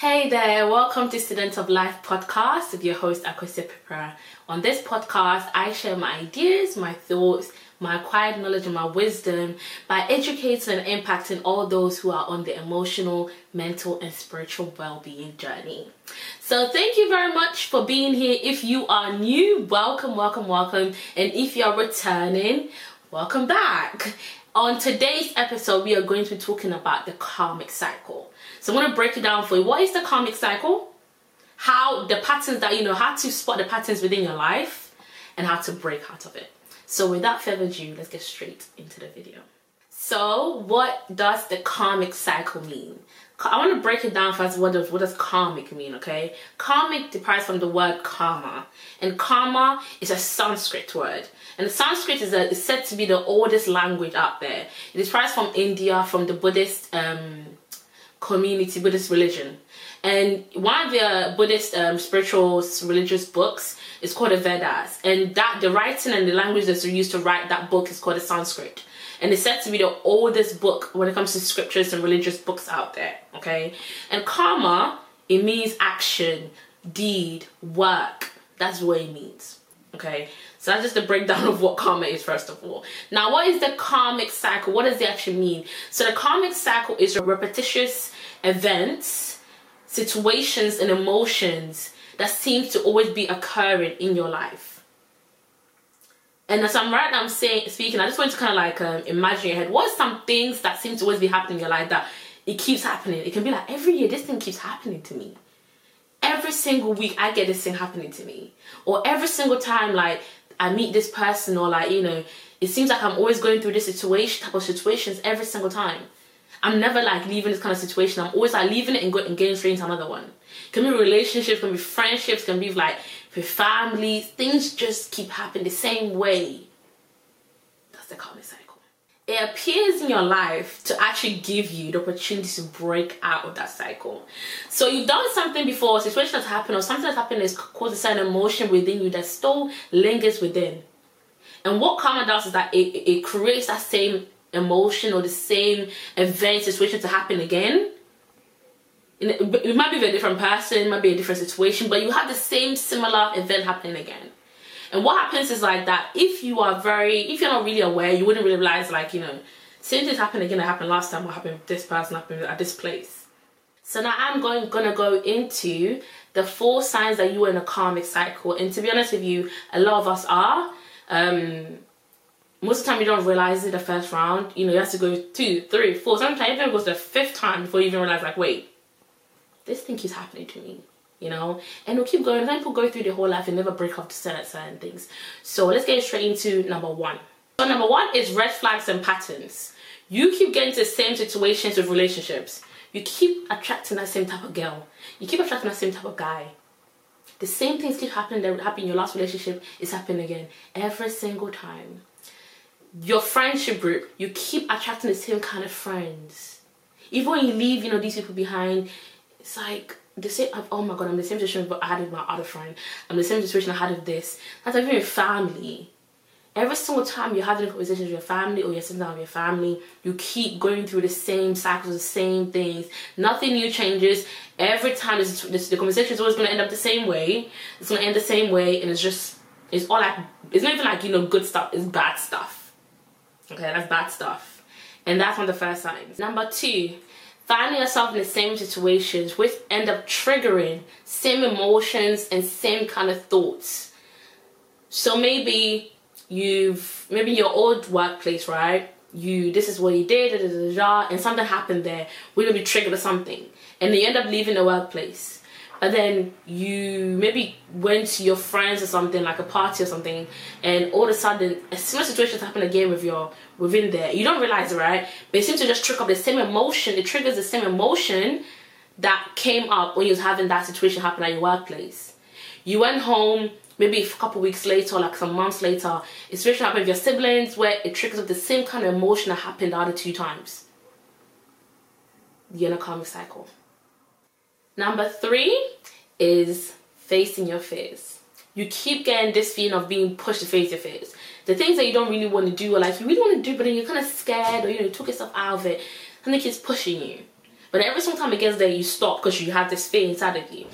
Hey there, welcome to Student of Life podcast with your host Akosia Pipra. On this podcast, I share my ideas, my thoughts, my acquired knowledge, and my wisdom by educating and impacting all those who are on the emotional, mental, and spiritual well being journey. So, thank you very much for being here. If you are new, welcome, welcome, welcome. And if you are returning, welcome back. On today's episode, we are going to be talking about the karmic cycle. So I'm going to break it down for you. What is the karmic cycle? How the patterns that you know, how to spot the patterns within your life and how to break out of it. So without further ado, let's get straight into the video. So what does the karmic cycle mean? I want to break it down first. What does what does karmic mean? Okay, karmic derives from the word karma, and karma is a Sanskrit word. And Sanskrit is, a, is said to be the oldest language out there. It derives from India, from the Buddhist um, community, Buddhist religion. And one of the Buddhist um, spiritual religious books is called the Vedas. And that the writing and the language that's used to write that book is called the Sanskrit. And it's said to be the oldest book when it comes to scriptures and religious books out there. Okay? And karma, it means action, deed, work. That's what it means. Okay, so that's just a breakdown of what karma is, first of all. Now, what is the karmic cycle? What does it actually mean? So, the karmic cycle is repetitious events, situations, and emotions that seem to always be occurring in your life. And as I'm right now, I'm saying, speaking, I just want to kind of like um, imagine your head. What are some things that seem to always be happening in your life that it keeps happening? It can be like every year, this thing keeps happening to me every single week I get this thing happening to me. Or every single time like I meet this person or like, you know, it seems like I'm always going through this situation type of situations every single time. I'm never like leaving this kind of situation. I'm always like leaving it and, going and getting straight into another one. It can be relationships, can be friendships, can be like with families. Things just keep happening the same way. That's the karmic cycle it appears in your life to actually give you the opportunity to break out of that cycle. So you've done something before, a situation has happened, or something has happened that's caused a certain emotion within you that still lingers within. And what karma does is that it, it creates that same emotion or the same event situation to happen again. It might be a different person, it might be a different situation, but you have the same similar event happening again. And what happens is like that if you are very, if you're not really aware, you wouldn't really realize like, you know, same things happened again that happened last time, what happened with this person, happened at this place. So now I'm going gonna go into the four signs that you are in a karmic cycle. And to be honest with you, a lot of us are. Um, most of the time you don't realize it the first round. You know, you have to go two, three, four. Sometimes even goes the fifth time before you even realize like, wait, this thing keeps happening to me you know? And we'll keep going. People go through their whole life and never break off to certain, certain things. So let's get straight into number one. So number one is red flags and patterns. You keep getting to the same situations with relationships. You keep attracting that same type of girl. You keep attracting that same type of guy. The same things keep happening that would happen in your last relationship is happening again every single time. Your friendship group you keep attracting the same kind of friends. Even when you leave you know these people behind it's like the same oh my god i'm the same situation but I had with my other friend. I'm the same situation i had with this. That's even your family. Every single time you're having conversations with your family or you're sitting down with your family you keep going through the same cycles the same things. Nothing new changes. Every time this, this the conversation is always going to end up the same way. It's going to end the same way and it's just it's all like it's not even like you know good stuff it's bad stuff. Okay that's bad stuff. And that's one of the first signs. Number two finding yourself in the same situations which end up triggering same emotions and same kind of thoughts. So maybe you've maybe your old workplace, right? You this is what you did, and something happened there. We're gonna be triggered or something, and you end up leaving the workplace and then you maybe went to your friends or something like a party or something and all of a sudden a similar situation happened again with your within there. You don't realize right? But it seems to just trigger up the same emotion it triggers the same emotion that came up when you was having that situation happen at your workplace. You went home maybe a couple weeks later like some months later a situation happened with your siblings where it triggers up the same kind of emotion that happened the other two times. The inner karmic cycle Number three is facing your fears. You keep getting this feeling of being pushed to face your fears. The things that you don't really want to do or like you really want to do but then you're kind of scared or you know you took yourself out of it. Something keeps pushing you. But every single time it gets there, you stop because you have this fear inside of you.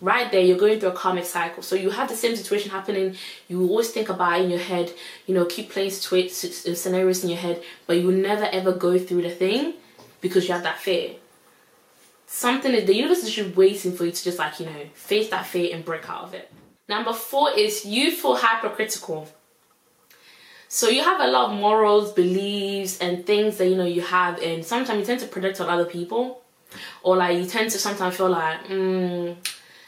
Right there, you're going through a karmic cycle. So you have the same situation happening. You always think about it in your head. You know, keep playing scenarios in your head, but you never ever go through the thing because you have that fear. Something that the universe is just waiting for you to just like you know face that fear and break out of it. Number four is you feel hypercritical. So you have a lot of morals, beliefs, and things that you know you have, and sometimes you tend to project on other people, or like you tend to sometimes feel like, mm,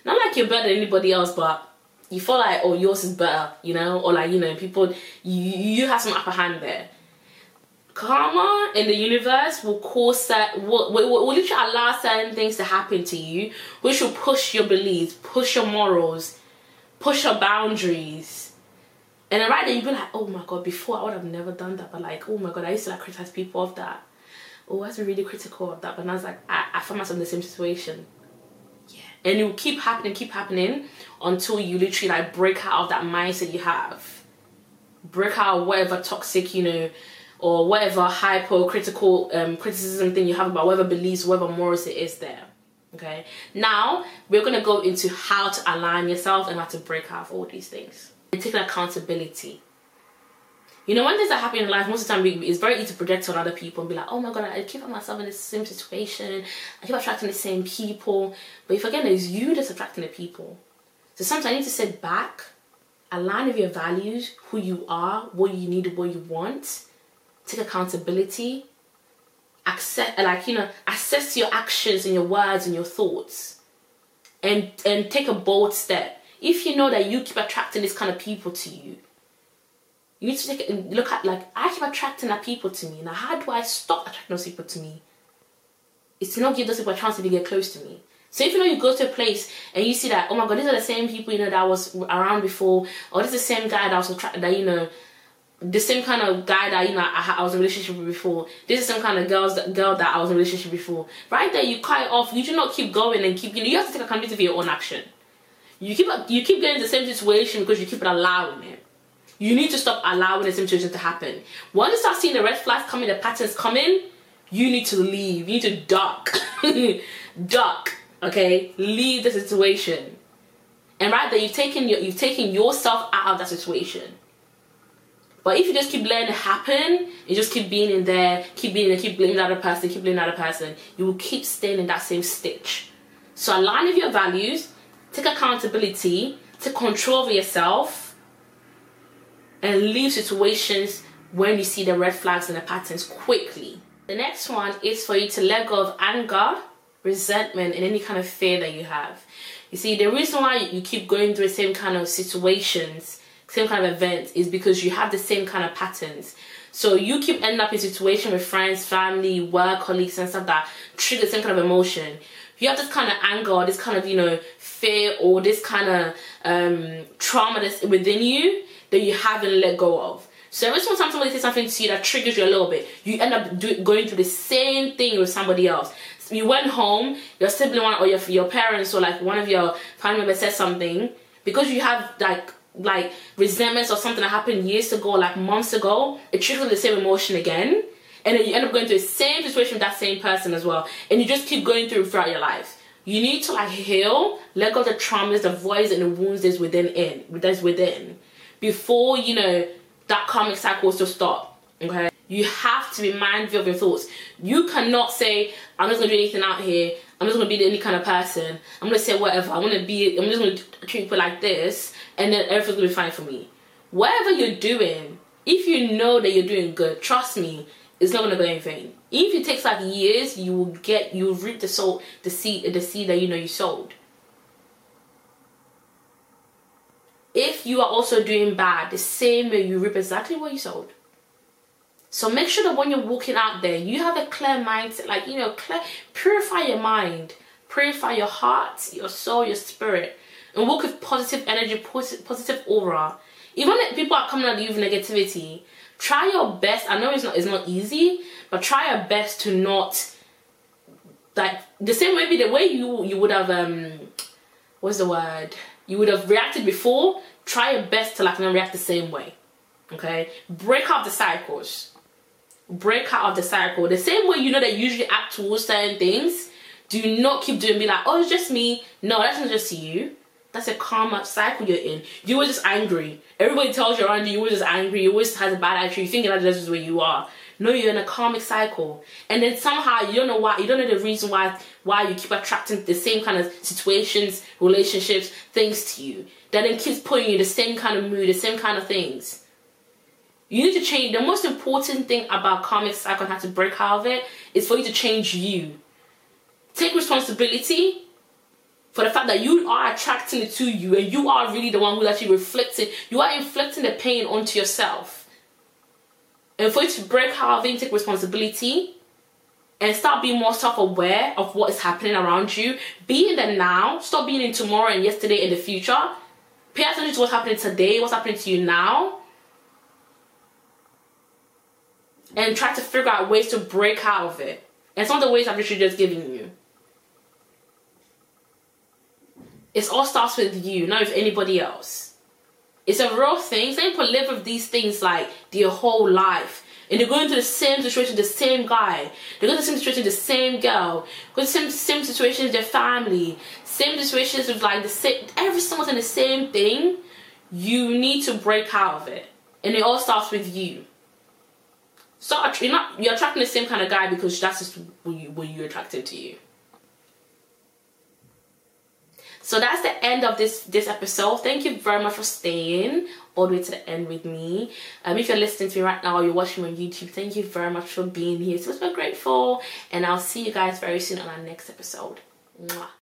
not like you're better than anybody else, but you feel like oh yours is better, you know, or like you know people you you have some upper hand there. Karma in the universe will cause that will, will, will literally allow certain things to happen to you, which will push your beliefs, push your morals, push your boundaries and then right there, you'd be like, oh my god, before I would have never done that. But like, oh my god, I used to like criticize people of that. Oh, I was really critical of that. But now it's like, I, I found myself in the same situation. Yeah. And it will keep happening, keep happening until you literally like break out of that mindset you have. Break out whatever toxic, you know, or whatever hypocritical um, criticism thing you have about whatever beliefs, whatever morals it is there. Okay. Now we're gonna go into how to align yourself and how to break out of all these things and take accountability. You know, when things are happening in life, most of the time it's very easy to project on other people and be like, oh my god, I keep myself in the same situation, I keep attracting the same people. But you forget that it's you that's attracting the people. So sometimes I need to sit back, align with your values, who you are, what you need, what you want, take accountability, accept like you know, assess your actions and your words and your thoughts. And and take a bold step if you know that you keep attracting this kind of people to you, you need to take look at like I keep attracting that people to me. Now, how do I stop attracting those people to me? It's to not give those people a chance to get close to me. So if you know you go to a place and you see that, oh my god, these are the same people you know that was around before, or this is the same guy that was attracted that you know, the same kind of guy that you know I, I was in a relationship with before. This is some kind of girls that girl that I was in a relationship before. Right there, you cut it off. You do not keep going and keep. You know, you have to take accountability for your own action. You keep you keep getting the same situation because you keep allowing it. You need to stop allowing the same situation to happen. Once you start seeing the red flags coming, the patterns coming, you need to leave. You need to duck. duck. Okay? Leave the situation. And right there, you've taken your, you've taken yourself out of that situation. But if you just keep letting it happen, you just keep being in there, keep being there, keep blaming the other person, keep blaming the other person, you will keep staying in that same stitch. So align with your values, take accountability, take control of yourself, and leave situations when you see the red flags and the patterns quickly. The next one is for you to let go of anger, resentment, and any kind of fear that you have. You see, the reason why you keep going through the same kind of situations, same kind of event is because you have the same kind of patterns. So you keep ending up in situation with friends, family, work, colleagues, and stuff that trigger the same kind of emotion. You have this kind of anger, this kind of, you know, fear or this kind of um, trauma that's within you that you haven't let go of. So every time somebody says something to you that triggers you a little bit, you end up do, going through the same thing with somebody else. So you went home, your sibling or your your parents or like one of your family members said something because you have like like resentments or something that happened years ago, like months ago. It triggers the same emotion again, and then you end up going through the same situation with that same person as well, and you just keep going through throughout your life you need to like heal, let go of the traumas, the voids and the wounds that's within in that's within before you know that karmic cycle to stop. Okay. You have to be mindful of your thoughts. You cannot say, I'm just gonna do anything out here, I'm just gonna be the any kind of person, I'm gonna say whatever, I'm gonna be I'm just gonna treat people like this and then everything's gonna be fine for me. Whatever you're doing, if you know that you're doing good, trust me, it's not gonna go in vain. Even if it takes like years, you will get you will reap the soul the seed the seed that you know you sowed. If you are also doing bad, the same way you reap exactly what you sowed. So make sure that when you're walking out there, you have a clear mindset, like you know, clear purify your mind, purify your heart, your soul, your spirit, and walk with positive energy, positive aura. Even if people are coming at you with negativity, try your best. I know it's not it's not easy, but try your best to not like the same way. the way you you would have um what's the word you would have reacted before. Try your best to like not react the same way. Okay, break up the cycles. Break out of the cycle. The same way you know they usually act towards certain things, do not keep doing be like, oh, it's just me. No, that's not just you. That's a karma cycle you're in. You were just angry. Everybody tells you around you, you were just angry. You always has a bad attitude. You think that this is where you are. No, you're in a karmic cycle. And then somehow you don't know why, you don't know the reason why why you keep attracting the same kind of situations, relationships, things to you. That then keeps putting you in the same kind of mood, the same kind of things. You need to change. The most important thing about cycle and how to break out of it is for you to change you. Take responsibility for the fact that you are attracting it to you and you are really the one who's actually reflecting, you are inflicting the pain onto yourself. And for you to break out of it take responsibility and start being more self-aware of what is happening around you, be in the now, stop being in tomorrow and yesterday and the future. Pay attention to what's happening today, what's happening to you now. And try to figure out ways to break out of it. And some of the ways I've literally just giving you. It all starts with you, not with anybody else. It's a real thing. Some people live with these things like their whole life. And they're going through the same situation, the same guy. They're going through the same situation, the same girl. Going through the same, same situation with their family. Same situations with like the same, every someone's in the same thing. You need to break out of it. And it all starts with you. So you're not you're attracting the same kind of guy because that's just what you what you attracted to you. So that's the end of this this episode. Thank you very much for staying all the way to the end with me. Um, if you're listening to me right now or you're watching me on YouTube, thank you very much for being here. So we're grateful, and I'll see you guys very soon on our next episode. Mwah.